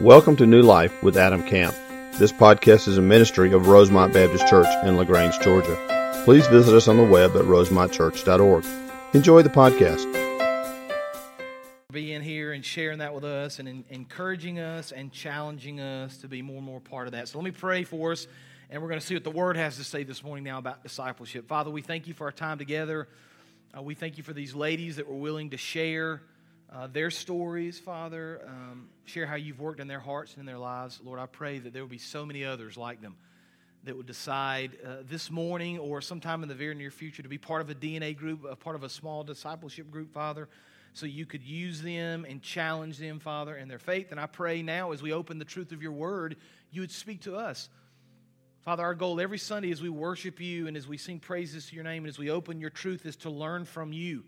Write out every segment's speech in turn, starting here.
Welcome to New Life with Adam Camp. This podcast is a ministry of Rosemont Baptist Church in LaGrange, Georgia. Please visit us on the web at rosemontchurch.org. Enjoy the podcast. Being here and sharing that with us and encouraging us and challenging us to be more and more part of that. So let me pray for us, and we're going to see what the Word has to say this morning now about discipleship. Father, we thank you for our time together. Uh, we thank you for these ladies that were willing to share uh, their stories, Father. Um, share how you've worked in their hearts and in their lives. Lord, I pray that there will be so many others like them that would decide uh, this morning or sometime in the very near future to be part of a DNA group, a part of a small discipleship group, Father, so you could use them and challenge them, Father, in their faith. And I pray now as we open the truth of your word, you would speak to us. Father, our goal every Sunday as we worship you and as we sing praises to your name and as we open your truth is to learn from you,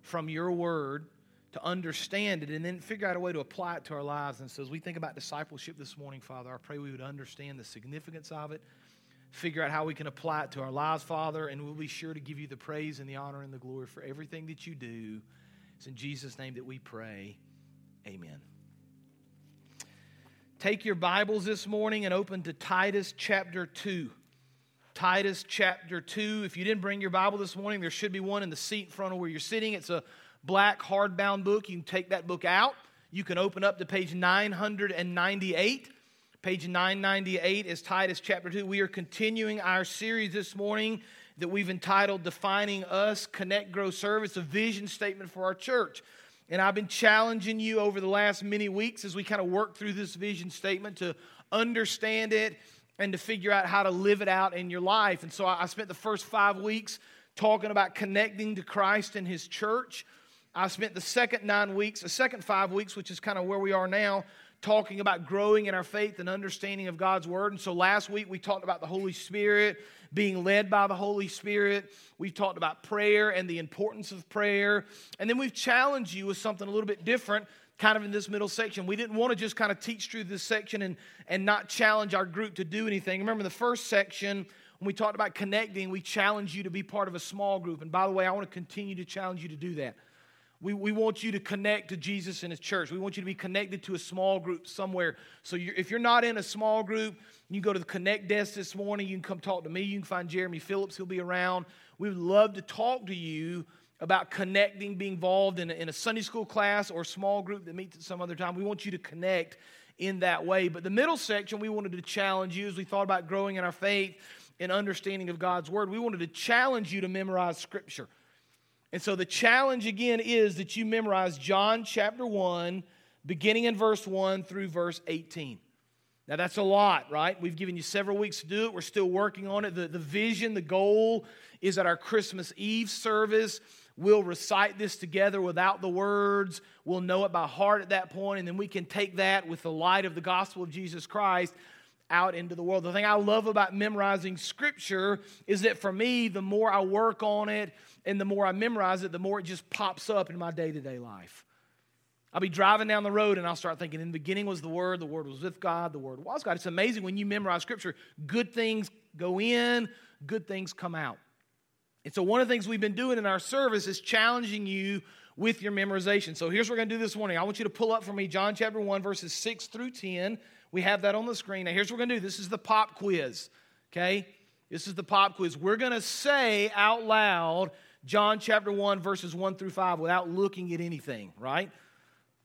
from your word to understand it and then figure out a way to apply it to our lives. And so, as we think about discipleship this morning, Father, I pray we would understand the significance of it, figure out how we can apply it to our lives, Father, and we'll be sure to give you the praise and the honor and the glory for everything that you do. It's in Jesus' name that we pray. Amen. Take your Bibles this morning and open to Titus chapter 2. Titus chapter 2. If you didn't bring your Bible this morning, there should be one in the seat in front of where you're sitting. It's a black hardbound book. You can take that book out. You can open up to page 998. Page 998 is Titus chapter 2. We are continuing our series this morning that we've entitled Defining Us, Connect, Grow, Serve. It's a vision statement for our church. And I've been challenging you over the last many weeks as we kind of work through this vision statement to understand it and to figure out how to live it out in your life. And so I spent the first five weeks talking about connecting to Christ and His church. I spent the second nine weeks, the second five weeks, which is kind of where we are now, talking about growing in our faith and understanding of God's Word. And so last week we talked about the Holy Spirit, being led by the Holy Spirit. We've talked about prayer and the importance of prayer. And then we've challenged you with something a little bit different, kind of in this middle section. We didn't want to just kind of teach through this section and, and not challenge our group to do anything. Remember, the first section, when we talked about connecting, we challenged you to be part of a small group. And by the way, I want to continue to challenge you to do that. We, we want you to connect to Jesus and His church. We want you to be connected to a small group somewhere. So you're, if you're not in a small group, you go to the Connect desk this morning. You can come talk to me. You can find Jeremy Phillips. He'll be around. We would love to talk to you about connecting, being involved in a, in a Sunday school class or small group that meets at some other time. We want you to connect in that way. But the middle section, we wanted to challenge you as we thought about growing in our faith and understanding of God's Word. We wanted to challenge you to memorize Scripture. And so the challenge again is that you memorize John chapter 1, beginning in verse 1 through verse 18. Now, that's a lot, right? We've given you several weeks to do it. We're still working on it. The, the vision, the goal is at our Christmas Eve service. We'll recite this together without the words. We'll know it by heart at that point, and then we can take that with the light of the gospel of Jesus Christ out into the world. The thing I love about memorizing scripture is that for me, the more I work on it and the more I memorize it, the more it just pops up in my day to day life. I'll be driving down the road and I'll start thinking, in the beginning was the Word, the Word was with God, the Word was God. It's amazing when you memorize Scripture, good things go in, good things come out. And so, one of the things we've been doing in our service is challenging you with your memorization. So, here's what we're going to do this morning. I want you to pull up for me John chapter 1, verses 6 through 10. We have that on the screen. Now, here's what we're going to do this is the pop quiz, okay? This is the pop quiz. We're going to say out loud John chapter 1, verses 1 through 5 without looking at anything, right?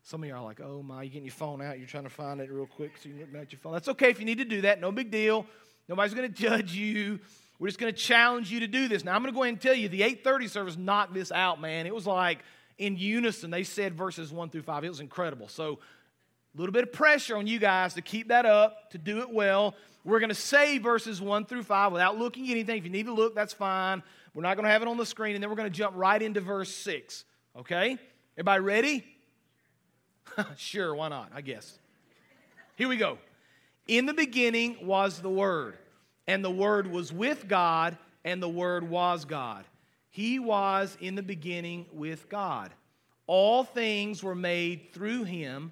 Some of you are like, oh my, you're getting your phone out. You're trying to find it real quick so you can look at your phone. That's okay if you need to do that. No big deal. Nobody's going to judge you. We're just going to challenge you to do this. Now, I'm going to go ahead and tell you the 830 service knocked this out, man. It was like in unison. They said verses 1 through 5. It was incredible. So a little bit of pressure on you guys to keep that up, to do it well. We're going to say verses 1 through 5 without looking at anything. If you need to look, that's fine. We're not going to have it on the screen, and then we're going to jump right into verse 6. Okay? Everybody ready? sure, why not? I guess. Here we go. In the beginning was the Word, and the Word was with God, and the Word was God. He was in the beginning with God. All things were made through him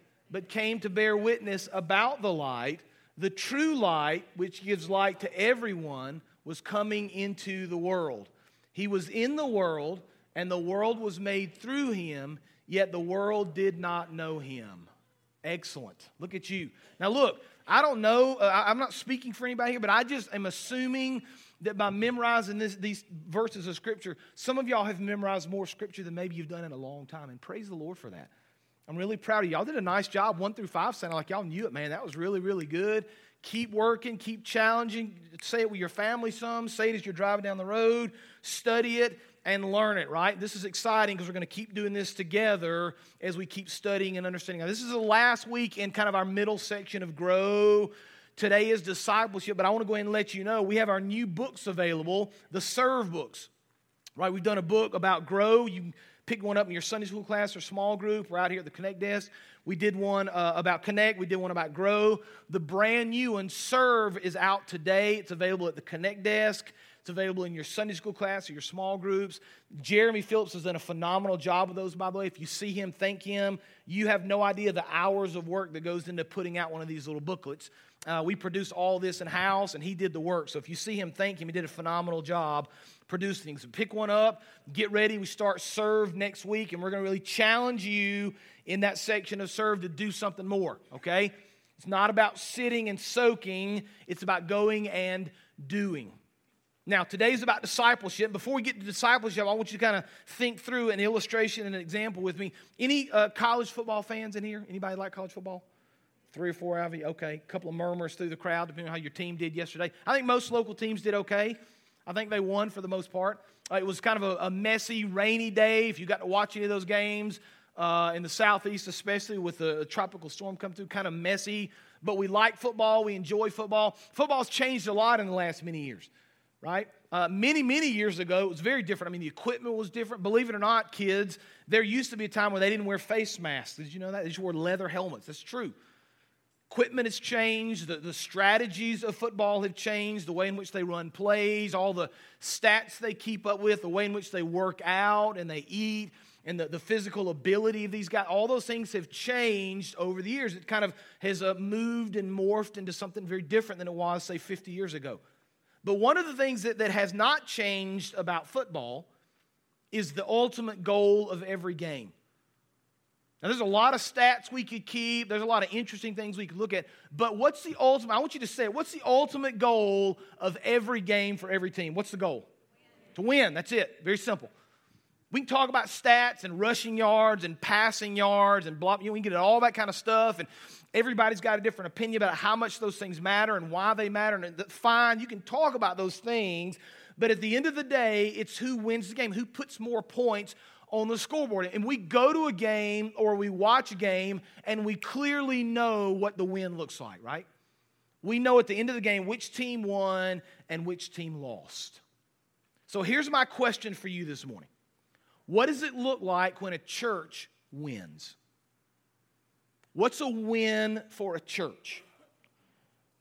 but came to bear witness about the light. The true light, which gives light to everyone, was coming into the world. He was in the world, and the world was made through him, yet the world did not know him. Excellent. Look at you. Now, look, I don't know, uh, I'm not speaking for anybody here, but I just am assuming that by memorizing this, these verses of Scripture, some of y'all have memorized more Scripture than maybe you've done in a long time, and praise the Lord for that. I'm really proud of y'all. Did a nice job, one through five, sounded like y'all knew it, man. That was really, really good. Keep working, keep challenging. Say it with your family some. Say it as you're driving down the road. Study it and learn it, right? This is exciting because we're going to keep doing this together as we keep studying and understanding. Now, this is the last week in kind of our middle section of Grow. Today is discipleship, but I want to go ahead and let you know we have our new books available, the Serve books. Right? We've done a book about Grow. You pick one up in your Sunday school class or small group. We're out here at the Connect desk. We did one uh, about Connect. We did one about Grow. The brand new one, Serve, is out today. It's available at the Connect desk. It's available in your Sunday school class or your small groups. Jeremy Phillips has done a phenomenal job with those, by the way. If you see him, thank him. You have no idea the hours of work that goes into putting out one of these little booklets. Uh, we produce all this in house, and he did the work. So if you see him, thank him. He did a phenomenal job producing things. So pick one up, get ready. We start Serve next week, and we're going to really challenge you in that section of Serve to do something more, okay? It's not about sitting and soaking, it's about going and doing. Now, today's about discipleship. Before we get to discipleship, I want you to kind of think through an illustration and an example with me. Any uh, college football fans in here? Anybody like college football? Three or four of you? Okay. A couple of murmurs through the crowd, depending on how your team did yesterday. I think most local teams did okay. I think they won for the most part. Uh, it was kind of a, a, messy, rainy day. If you got to watch any of those games uh, in the southeast, especially with the tropical storm come through, kind of messy. But we like football. We enjoy football. Football's changed a lot in the last many years right? Uh, many, many years ago, it was very different. I mean, the equipment was different. Believe it or not, kids, there used to be a time where they didn't wear face masks. Did you know that? They just wore leather helmets. That's true. Equipment has changed. The, the strategies of football have changed. The way in which they run plays, all the stats they keep up with, the way in which they work out and they eat, and the, the physical ability of these guys, all those things have changed over the years. It kind of has uh, moved and morphed into something very different than it was, say, 50 years ago. But one of the things that, that has not changed about football is the ultimate goal of every game. Now, there's a lot of stats we could keep, there's a lot of interesting things we could look at, but what's the ultimate? I want you to say, what's the ultimate goal of every game for every team? What's the goal? Win. To win. That's it. Very simple. We can talk about stats and rushing yards and passing yards and blah, you know, we can get all that kind of stuff. And everybody's got a different opinion about how much those things matter and why they matter. And fine, you can talk about those things. But at the end of the day, it's who wins the game, who puts more points on the scoreboard. And we go to a game or we watch a game and we clearly know what the win looks like, right? We know at the end of the game which team won and which team lost. So here's my question for you this morning what does it look like when a church wins? What's a win for a church?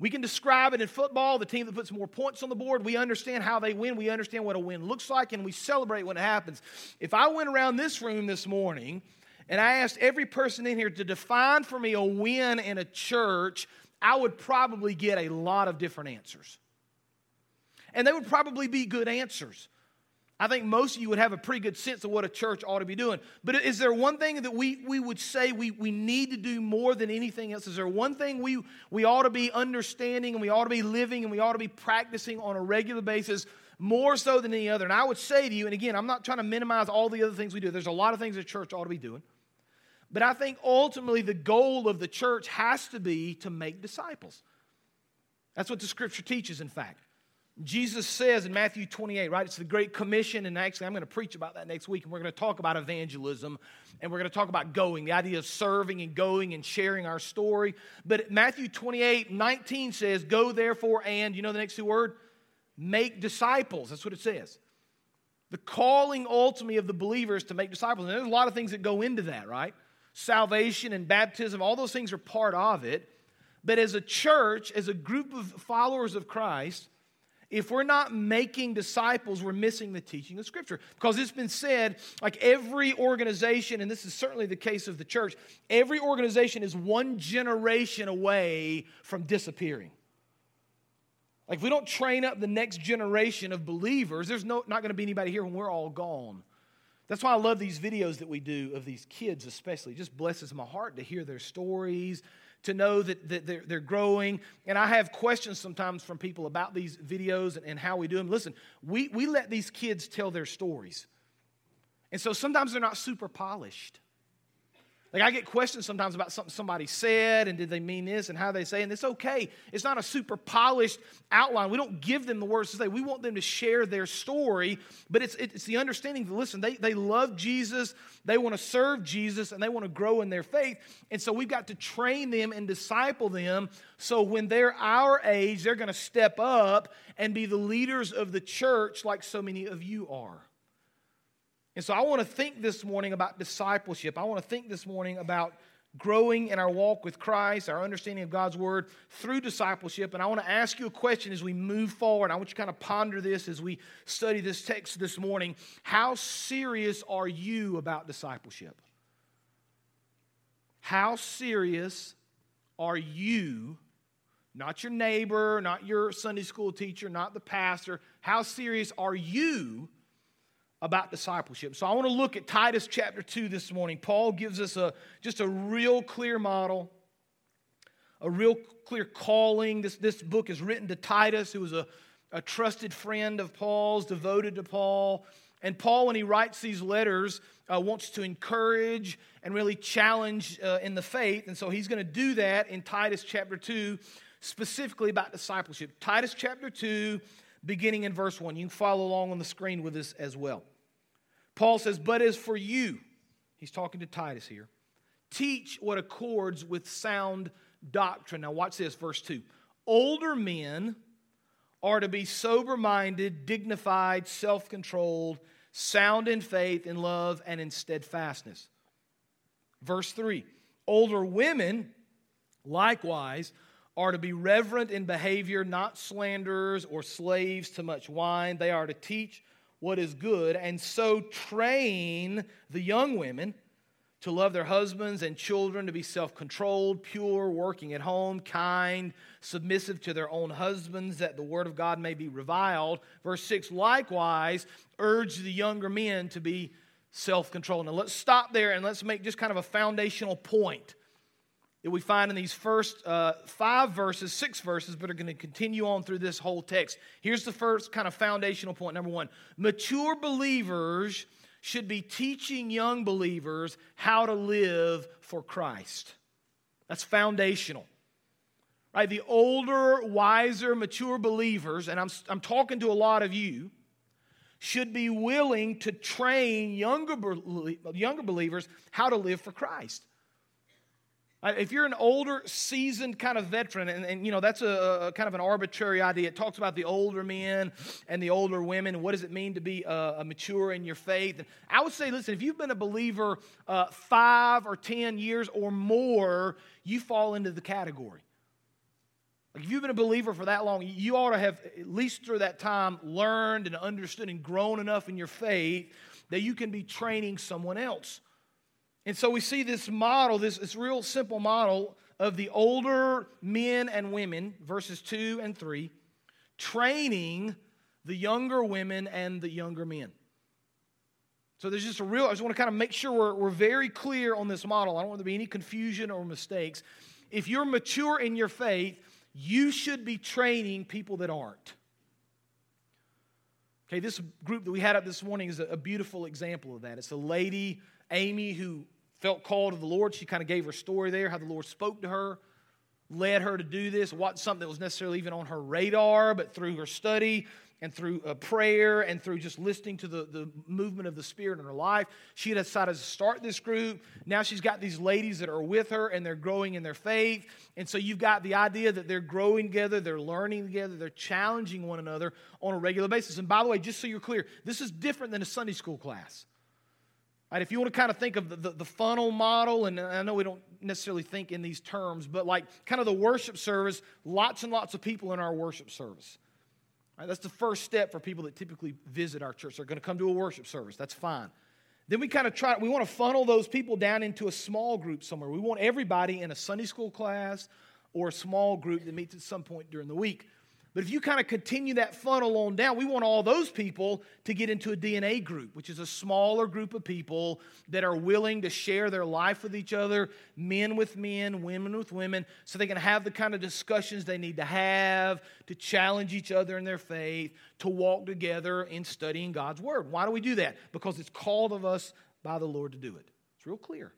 We can describe it in football, the team that puts more points on the board. We understand how they win. We understand what a win looks like, and we celebrate when it happens. If I went around this room this morning and I asked every person in here to define for me a win in a church, I would probably get a lot of different answers. And they would probably be good answers. I think most of you would have a pretty good sense of what a church ought to be doing. But is there one thing that we, we would say we, we need to do more than anything else? Is there one thing we, we ought to be understanding and we ought to be living and we ought to be practicing on a regular basis more so than any other? And I would say to you, and again, I'm not trying to minimize all the other things we do, there's a lot of things the church ought to be doing. But I think ultimately the goal of the church has to be to make disciples. That's what the scripture teaches, in fact. Jesus says in Matthew 28, right? It's the Great Commission, and actually, I'm going to preach about that next week, and we're going to talk about evangelism, and we're going to talk about going, the idea of serving and going and sharing our story. But Matthew 28, 19 says, Go therefore and, you know the next two word? Make disciples. That's what it says. The calling ultimately of the believers to make disciples. And there's a lot of things that go into that, right? Salvation and baptism, all those things are part of it. But as a church, as a group of followers of Christ, if we're not making disciples, we're missing the teaching of Scripture. Because it's been said, like every organization, and this is certainly the case of the church, every organization is one generation away from disappearing. Like if we don't train up the next generation of believers, there's no, not going to be anybody here when we're all gone. That's why I love these videos that we do of these kids, especially. It just blesses my heart to hear their stories, to know that, that they're, they're growing. And I have questions sometimes from people about these videos and, and how we do them. Listen, we, we let these kids tell their stories. And so sometimes they're not super polished. Like I get questions sometimes about something somebody said and did they mean this and how they say, and it's okay. It's not a super polished outline. We don't give them the words to say. We want them to share their story, but it's, it's the understanding that listen, they, they love Jesus, they want to serve Jesus, and they want to grow in their faith. And so we've got to train them and disciple them so when they're our age, they're going to step up and be the leaders of the church like so many of you are. And so I want to think this morning about discipleship. I want to think this morning about growing in our walk with Christ, our understanding of God's word through discipleship. And I want to ask you a question as we move forward. I want you to kind of ponder this as we study this text this morning. How serious are you about discipleship? How serious are you, not your neighbor, not your Sunday school teacher, not the pastor, how serious are you about discipleship. So I want to look at Titus chapter 2 this morning. Paul gives us a just a real clear model, a real clear calling. This, this book is written to Titus, who was a, a trusted friend of Paul's, devoted to Paul. And Paul, when he writes these letters, uh, wants to encourage and really challenge uh, in the faith. And so he's going to do that in Titus chapter 2, specifically about discipleship. Titus chapter 2, beginning in verse 1. You can follow along on the screen with us as well. Paul says, But as for you, he's talking to Titus here, teach what accords with sound doctrine. Now, watch this, verse 2. Older men are to be sober minded, dignified, self controlled, sound in faith, in love, and in steadfastness. Verse 3 Older women, likewise, are to be reverent in behavior, not slanderers or slaves to much wine. They are to teach what is good, and so train the young women to love their husbands and children, to be self controlled, pure, working at home, kind, submissive to their own husbands, that the word of God may be reviled. Verse 6 likewise, urge the younger men to be self controlled. Now let's stop there and let's make just kind of a foundational point that we find in these first uh, five verses, six verses, but are going to continue on through this whole text. Here's the first kind of foundational point. Number one mature believers should be teaching young believers how to live for Christ. That's foundational. Right? The older, wiser, mature believers, and I'm, I'm talking to a lot of you, should be willing to train younger, younger believers how to live for Christ. If you're an older, seasoned kind of veteran, and, and you know, that's a, a, kind of an arbitrary idea. It talks about the older men and the older women. What does it mean to be a mature in your faith? And I would say, listen, if you've been a believer uh, five or 10 years or more, you fall into the category. Like if you've been a believer for that long, you ought to have, at least through that time, learned and understood and grown enough in your faith that you can be training someone else. And so we see this model, this, this real simple model of the older men and women, verses 2 and 3, training the younger women and the younger men. So there's just a real, I just want to kind of make sure we're, we're very clear on this model. I don't want there to be any confusion or mistakes. If you're mature in your faith, you should be training people that aren't. Okay, this group that we had up this morning is a, a beautiful example of that. It's a lady Amy, who felt called to the Lord, she kind of gave her story there, how the Lord spoke to her, led her to do this. wasn't something that was necessarily even on her radar, but through her study and through a prayer and through just listening to the, the movement of the Spirit in her life, she decided to start this group. Now she's got these ladies that are with her and they're growing in their faith. And so you've got the idea that they're growing together, they're learning together, they're challenging one another on a regular basis. And by the way, just so you're clear, this is different than a Sunday school class. Right, if you want to kind of think of the, the, the, funnel model, and I know we don't necessarily think in these terms, but like kind of the worship service, lots and lots of people in our worship service. Right, that's the first step for people that typically visit our church. They're going to come to a worship service. That's fine. Then we kind of try, we want to funnel those people down into a small group somewhere. We want everybody in a Sunday school class or a small group that meets at some point during the week. But if you kind of continue that funnel on down, we want all those people to get into a DNA group, which is a smaller group of people that are willing to share their life with each other, men with men, women with women, so they can have the kind of discussions they need to have to challenge each other in their faith, to walk together in studying God's Word. Why do we do that? Because it's called of us by the Lord to do it. It's real clear.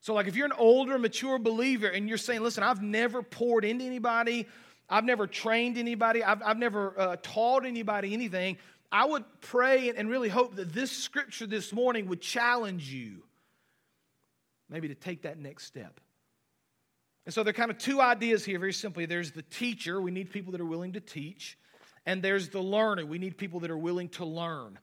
So, like if you're an older, mature believer and you're saying, listen, I've never poured into anybody, I've never trained anybody, I've, I've never uh, taught anybody anything. I would pray and really hope that this scripture this morning would challenge you maybe to take that next step. And so there are kind of two ideas here, very simply. There's the teacher, we need people that are willing to teach, and there's the learner, we need people that are willing to learn.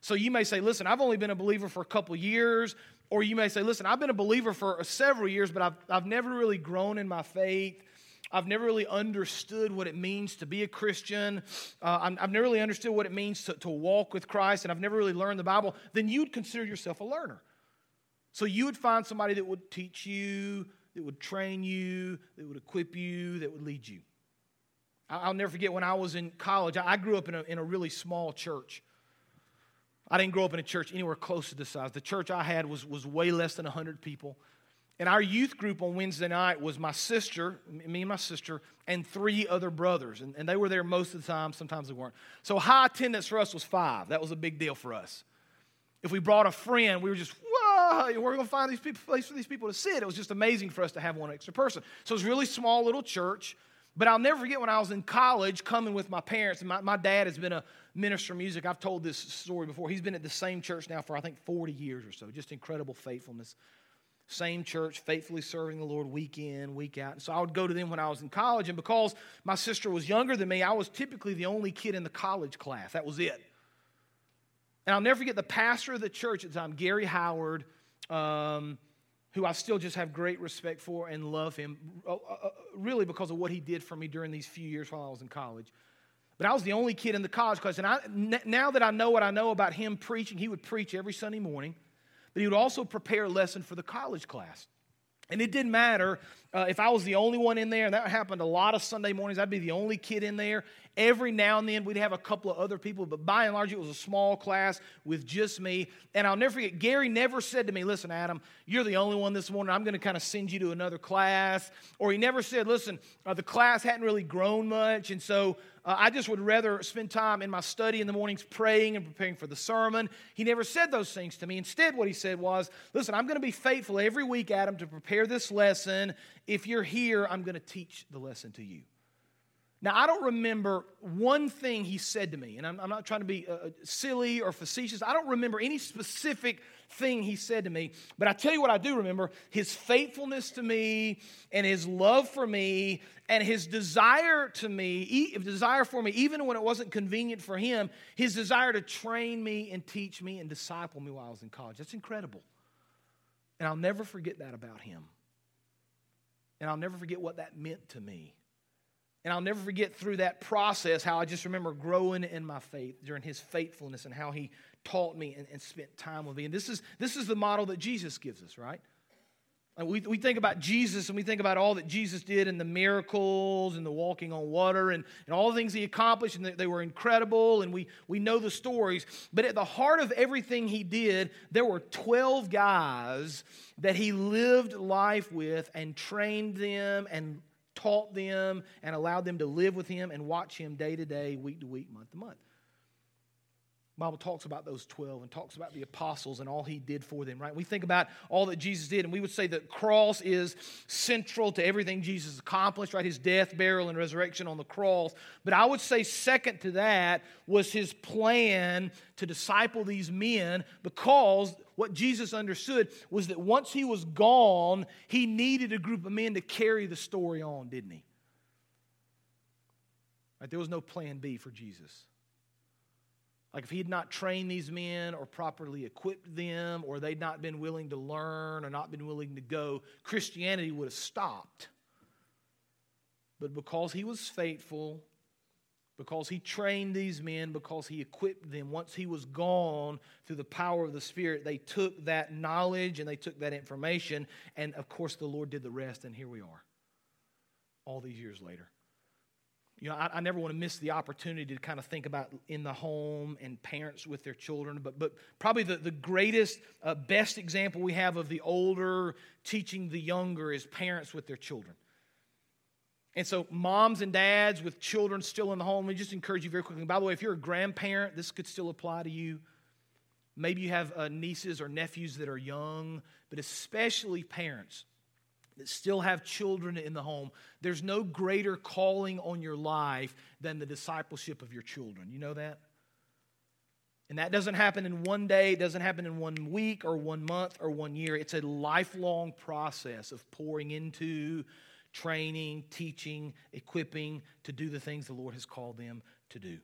So you may say, listen, I've only been a believer for a couple years, or you may say, listen, I've been a believer for several years, but I've, I've never really grown in my faith. I've never really understood what it means to be a Christian. Uh, I've never really understood what it means to, to walk with Christ, and I've never really learned the Bible. Then you'd consider yourself a learner. So you would find somebody that would teach you, that would train you, that would equip you, that would lead you. I'll never forget when I was in college, I grew up in a, in a really small church. I didn't grow up in a church anywhere close to this size. The church I had was, was way less than 100 people. And our youth group on Wednesday night was my sister, me and my sister, and three other brothers. And, and they were there most of the time, sometimes they weren't. So high attendance for us was five. That was a big deal for us. If we brought a friend, we were just, whoa, we're going to find these people, place for these people to sit. It was just amazing for us to have one extra person. So it was really small little church. But I'll never forget when I was in college coming with my parents, my, my dad has been a minister of music. I've told this story before. He's been at the same church now for, I think, 40 years or so. Just incredible faithfulness same church, faithfully serving the Lord week in, week out. And so I would go to them when I was in college. And because my sister was younger than me, I was typically the only kid in the college class. That was it. And I'll never forget the pastor of the church at the time, Gary Howard, um, who I still just have great respect for and love him, uh, uh, uh, really because of what he did for me during these few years while I was in college. But I was the only kid in the college class. And I, now that I know what I know about him preaching, he would preach every Sunday morning but he would also prepare a lesson for the college class. And it didn't matter uh, if I was the only one in there, and that happened a lot of Sunday mornings. I'd be the only kid in there. Every now and then we'd have a couple of other people, but by and large it was a small class with just me. And I'll never forget, Gary never said to me, Listen, Adam, you're the only one this morning. I'm going to kind of send you to another class. Or he never said, Listen, uh, the class hadn't really grown much, and so uh, I just would rather spend time in my study in the mornings praying and preparing for the sermon. He never said those things to me. Instead, what he said was, Listen, I'm going to be faithful every week, Adam, to prepare this lesson. If you're here, I'm going to teach the lesson to you. Now, I don't remember one thing he said to me, and I'm, I'm not trying to be uh, uh, silly or facetious. I don't remember any specific thing he said to me, but I tell you what I do remember his faithfulness to me and his love for me and his desire to me, desire for me, even when it wasn't convenient for him, his desire to train me and teach me and disciple me while I was in college. That's incredible. And I'll never forget that about him. And I'll never forget what that meant to me. And I'll never forget through that process how I just remember growing in my faith during his faithfulness and how he taught me and, and spent time with me. And this is, this is the model that Jesus gives us, right? We, we think about Jesus and we think about all that Jesus did and the miracles and the walking on water and, and all the things he accomplished and they were incredible and we, we know the stories. But at the heart of everything he did, there were 12 guys that he lived life with and trained them and taught them and allowed them to live with him and watch him day to day, week to week, month to month. Bible talks about those 12 and talks about the apostles and all he did for them, right? We think about all that Jesus did, and we would say the cross is central to everything Jesus accomplished, right? His death, burial, and resurrection on the cross. But I would say, second to that was his plan to disciple these men because what Jesus understood was that once he was gone, he needed a group of men to carry the story on, didn't he? Right? There was no plan B for Jesus. Like if he had not trained these men or properly equipped them, or they'd not been willing to learn or not been willing to go, Christianity would have stopped. But because he was faithful, because he trained these men, because he equipped them, once he was gone through the power of the Spirit, they took that knowledge and they took that information. And of course, the Lord did the rest, and here we are, all these years later. You know, I, I, never want to miss the opportunity to kind of think about in the home and parents with their children. But, but probably the, the greatest, uh, best example we have of the older teaching the younger is parents with their children. And so, moms and dads with children still in the home, we just encourage you very quickly. By the way, if you're a grandparent, this could still apply to you. Maybe you have uh, nieces or nephews that are young, but especially parents that still have children in the home, there's no greater calling on your life than the discipleship of your children. You know that? And that doesn't happen in one day, it doesn't happen in one week or one month or one year. It's a lifelong process of pouring into, training, teaching, equipping to do the things the Lord has called them to do.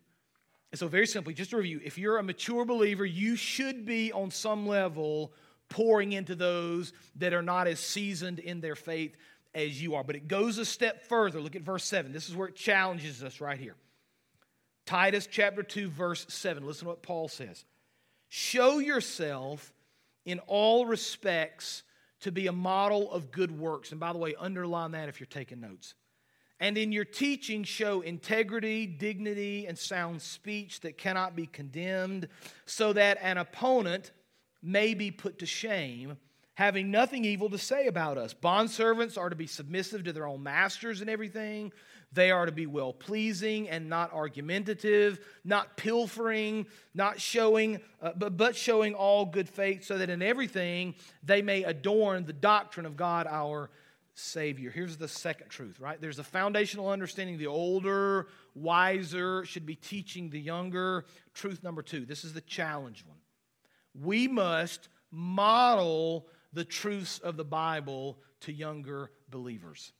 And so, very simply, just to review, if you're a mature believer, you should be on some level pouring into those that are not as seasoned in their faith as you are. But it goes a step further. Look at verse 7. This is where it challenges us right here. Titus chapter 2, verse 7. Listen to what Paul says. Show yourself in all respects to be a model of good works. And by the way, underline that if you're taking notes. And in your teaching, show integrity, dignity, and sound speech that cannot be condemned, so that an opponent may be put to shame, having nothing evil to say about us. Bondservants are to be submissive to their own masters and everything. They are to be well pleasing and not argumentative, not pilfering, not showing, uh, but, but showing all good faith, so that in everything they may adorn the doctrine of God our Savior. Here's the second truth, right? There's a foundational understanding the older, wiser should be teaching the younger. Truth number two this is the challenge one we must model the truths of the Bible to younger believers.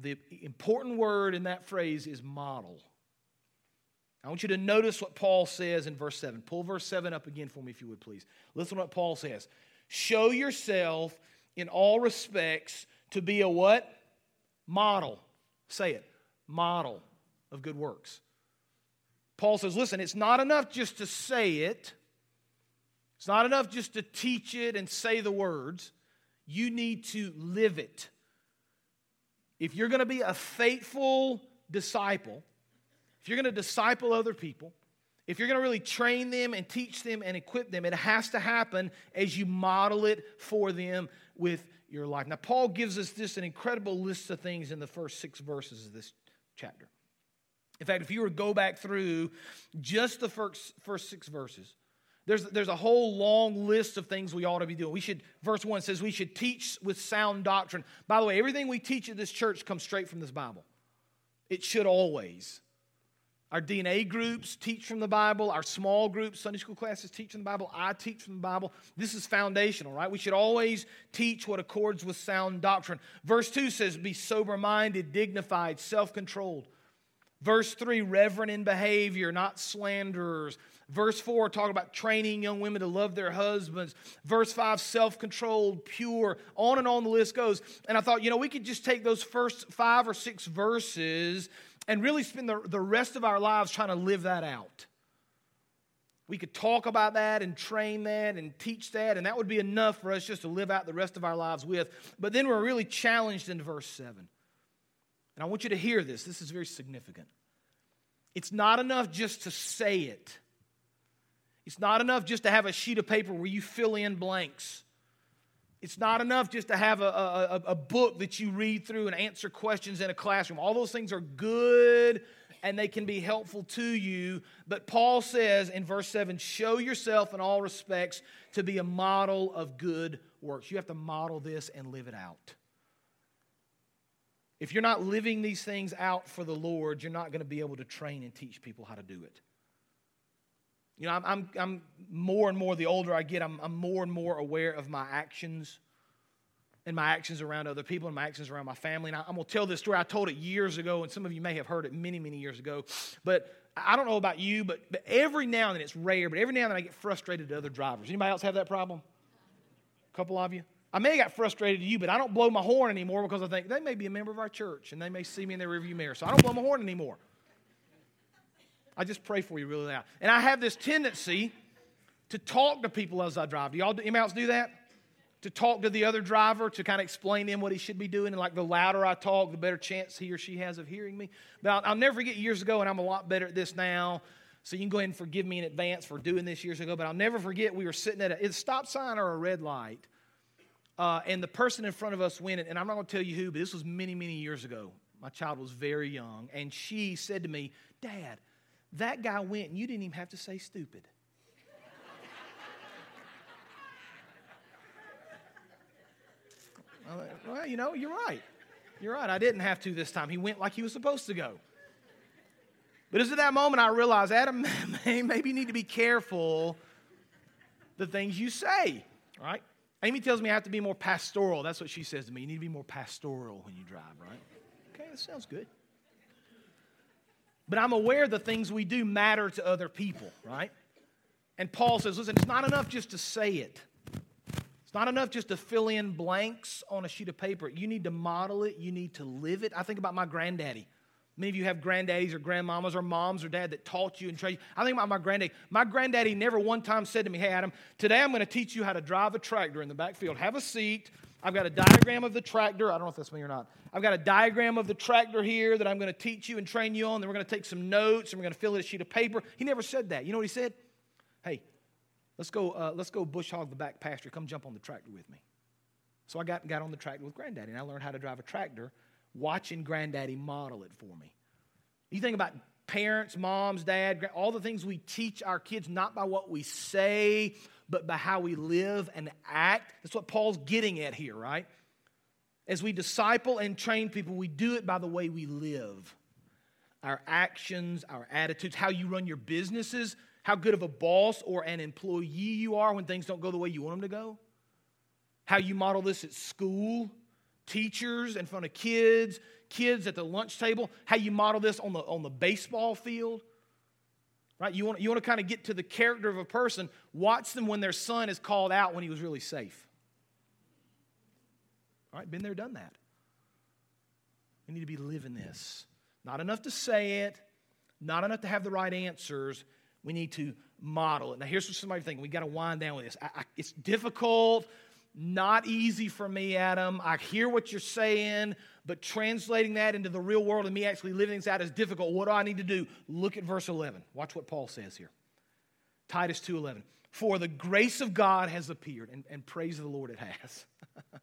The important word in that phrase is model. I want you to notice what Paul says in verse 7. Pull verse 7 up again for me, if you would, please. Listen to what Paul says. Show yourself in all respects to be a what? Model. Say it. Model of good works. Paul says, listen, it's not enough just to say it. It's not enough just to teach it and say the words, you need to live it. If you're going to be a faithful disciple, if you're going to disciple other people, if you're going to really train them and teach them and equip them, it has to happen as you model it for them with your life. Now, Paul gives us this an incredible list of things in the first six verses of this chapter. In fact, if you were to go back through just the first, first six verses, there's, there's a whole long list of things we ought to be doing. We should, verse 1 says, we should teach with sound doctrine. By the way, everything we teach at this church comes straight from this Bible. It should always. Our DNA groups teach from the Bible. Our small groups, Sunday school classes teach from the Bible. I teach from the Bible. This is foundational, right? We should always teach what accords with sound doctrine. Verse 2 says, Be sober minded, dignified, self controlled. Verse 3, reverent in behavior, not slanderers. Verse 4, talk about training young women to love their husbands. Verse 5, self controlled, pure. On and on the list goes. And I thought, you know, we could just take those first five or six verses and really spend the, the rest of our lives trying to live that out. We could talk about that and train that and teach that, and that would be enough for us just to live out the rest of our lives with. But then we're really challenged in verse 7. And I want you to hear this. This is very significant. It's not enough just to say it. It's not enough just to have a sheet of paper where you fill in blanks. It's not enough just to have a, a, a, book that you read through and answer questions in a classroom. All those things are good and they can be helpful to you. But Paul says in verse 7 show yourself in all respects to be a model of good works. You have to model this and live it out. If you're not living these things out for the Lord, you're not going to be able to train and teach people how to do it. You know, I'm, I'm, I'm more and more, the older I get, I'm, I'm more and more aware of my actions. and my actions around other people and my actions around my family. And I, am going to tell this story. I told it years ago, and some of you may have heard it many, many years ago. But I don't know about you, but, but every now and then, it's rare, but every now and then I get frustrated at other drivers. Anybody else have that problem? A couple of you? I may have got frustrated at you, but I don't blow my horn anymore because I think they may be a member of our church and they may see me in their rearview mirror. So I don't blow my horn anymore. I just pray for you really loud. And I have this tendency to talk to people as I drive. Do y'all, anybody else do that? To talk to the other driver, to kind of explain to him what he should be doing. And like the louder I talk, the better chance he or she has of hearing me. But I'll, I'll never forget years ago, and I'm a lot better at this now. So you can go ahead and forgive me in advance for doing this years ago. But I'll never forget we were sitting at a, a stop sign or a red light. Uh, and the person in front of us went, and I'm not going to tell you who, but this was many, many years ago. My child was very young. And she said to me, Dad, that guy went and you didn't even have to say stupid. well, you know, you're right. You're right. I didn't have to this time. He went like he was supposed to go. But it's at that moment I realized, Adam, maybe need to be careful the things you say, right? Amy tells me I have to be more pastoral. That's what she says to me. You need to be more pastoral when you drive, right? Okay, that sounds good. But I'm aware the things we do matter to other people, right? And Paul says, listen, it's not enough just to say it. It's not enough just to fill in blanks on a sheet of paper. You need to model it, you need to live it. I think about my granddaddy. Many of you have granddaddies or grandmamas or moms or dad that taught you and trained you. I think about my granddaddy. My granddaddy never one time said to me, Hey, Adam, today I'm going to teach you how to drive a tractor in the backfield. Have a seat. I've got a diagram of the tractor. I don't know if that's me or not. I've got a diagram of the tractor here that I'm going to teach you and train you on. Then we're going to take some notes and we're going to fill it a sheet of paper. He never said that. You know what he said? Hey, Let's go, uh, let's go bush hog the back pasture. Come jump on the tractor with me. So I got, got on the tractor with Granddaddy, and I learned how to drive a tractor watching Granddaddy model it for me. You think about parents, moms, dad, all the things we teach our kids, not by what we say, but by how we live and act. That's what Paul's getting at here, right? As we disciple and train people, we do it by the way we live. Our actions, our attitudes, how you run your businesses how good of a boss or an employee you are when things don't go the way you want them to go, how you model this at school, teachers in front of kids, kids at the lunch table, how you model this on the, on the baseball field. Right? You want, you want to kind of get to the character of a person. Watch them when their son is called out when he was really safe. All right, been there, done that. We need to be living this. Not enough to say it, not enough to have the right answers. We need to model it. Now, here's what somebody thinking. We got to wind down with this. I, I, it's difficult, not easy for me, Adam. I hear what you're saying, but translating that into the real world and me actually living things out is difficult. What do I need to do? Look at verse 11. Watch what Paul says here. Titus 2:11. For the grace of God has appeared, and, and praise the Lord it has.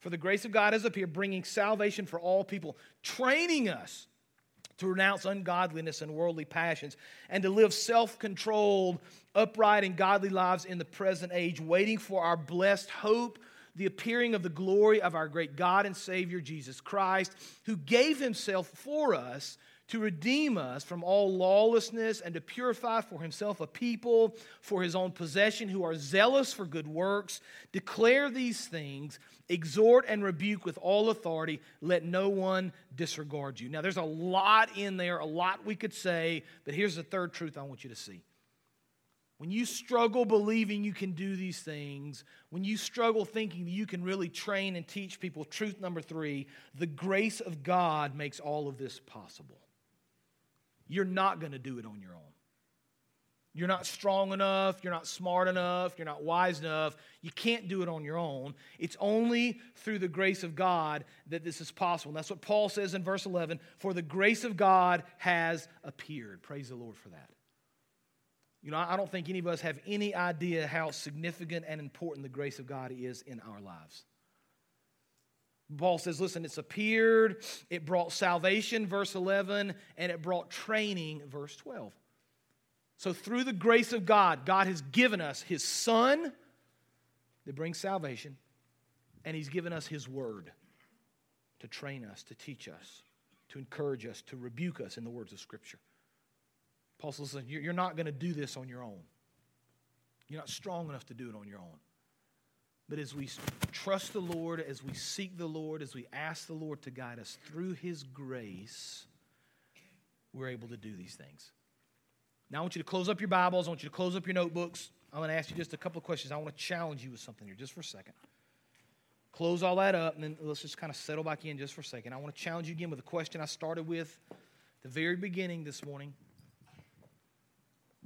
for the grace of God has appeared, bringing salvation for all people, training us to renounce ungodliness and worldly passions, and to live self controlled, upright, and godly lives in the present age, waiting for our blessed hope, the appearing of the glory of our great God and Savior Jesus Christ, who gave himself for us to redeem us from all lawlessness and to purify for himself a people for his own possession who are zealous for good works. Declare these things, exhort and rebuke with all authority. Let no one disregard you. Now, there's a lot in there, a lot we could say, but here's the third truth I want you to see. When you struggle believing you can do these things, when you struggle thinking that you can really train and teach people, truth number three, the grace of God makes all of this possible. You're not going to do it on your own. You're not strong enough, you're not smart enough, you're not wise enough. You can't do it on your own. It's only through the grace of God that this is possible. And that's what Paul says in verse 11 For the grace of God has appeared. Praise the Lord for that. You know, I don't think any of us have any idea how significant and important the grace of God is in our lives. Paul says, listen, it's appeared, it brought salvation, verse 11, and it brought training, verse 12. So, through the grace of God, God has given us His Son that brings salvation, and He's given us His Word to train us, to teach us, to encourage us, to rebuke us in the words of Scripture. Paul says, listen, you're not going to do this on your own. You're not strong enough to do it on your own. But as we trust the Lord, as we seek the Lord, as we ask the Lord to guide us through His grace, we're able to do these things. Now, I want you to close up your Bibles. I want you to close up your notebooks. I'm going to ask you just a couple of questions. I want to challenge you with something here just for a second. Close all that up, and then let's just kind of settle back in just for a second. I want to challenge you again with a question I started with the very beginning this morning.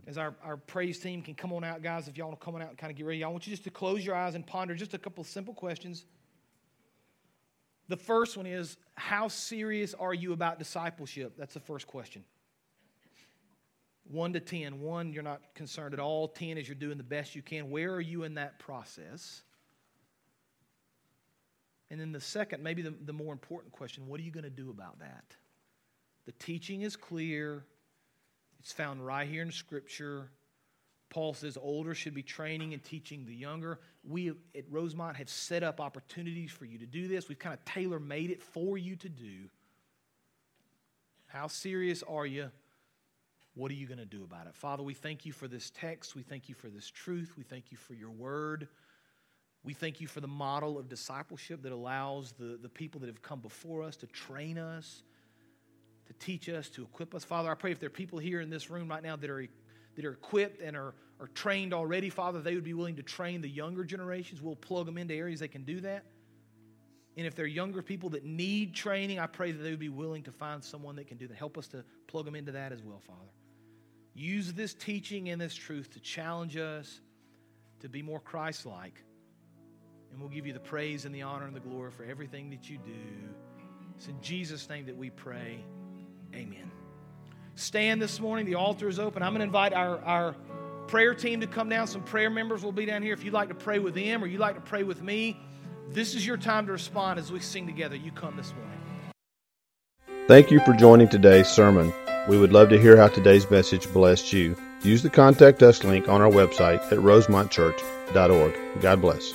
As our, our praise team can come on out, guys, if y'all want to come on out and kind of get ready, I want you just to close your eyes and ponder just a couple simple questions. The first one is How serious are you about discipleship? That's the first question. One to ten. One, you're not concerned at all. Ten is you're doing the best you can. Where are you in that process? And then the second, maybe the, the more important question what are you going to do about that? The teaching is clear, it's found right here in Scripture. Paul says older should be training and teaching the younger. We at Rosemont have set up opportunities for you to do this. We've kind of tailor made it for you to do. How serious are you? What are you going to do about it? Father, we thank you for this text. We thank you for this truth. We thank you for your word. We thank you for the model of discipleship that allows the, the people that have come before us to train us, to teach us, to equip us. Father, I pray if there are people here in this room right now that are, that are equipped and are, are trained already, Father, they would be willing to train the younger generations. We'll plug them into areas they can do that. And if there are younger people that need training, I pray that they would be willing to find someone that can do that. Help us to plug them into that as well, Father. Use this teaching and this truth to challenge us to be more Christ like and we'll give you the praise and the honor and the glory for everything that you do. It's in Jesus' name that we pray. Amen. Stand this morning. The altar is open. I'm going to invite our, our prayer team to come down. Some prayer members will be down here. If you'd like to pray with them or you'd like to pray with me, this is your time to respond as we sing together. You come this morning. Thank you for joining today's sermon. We would love to hear how today's message blessed you. Use the contact us link on our website at rosemontchurch.org. God bless.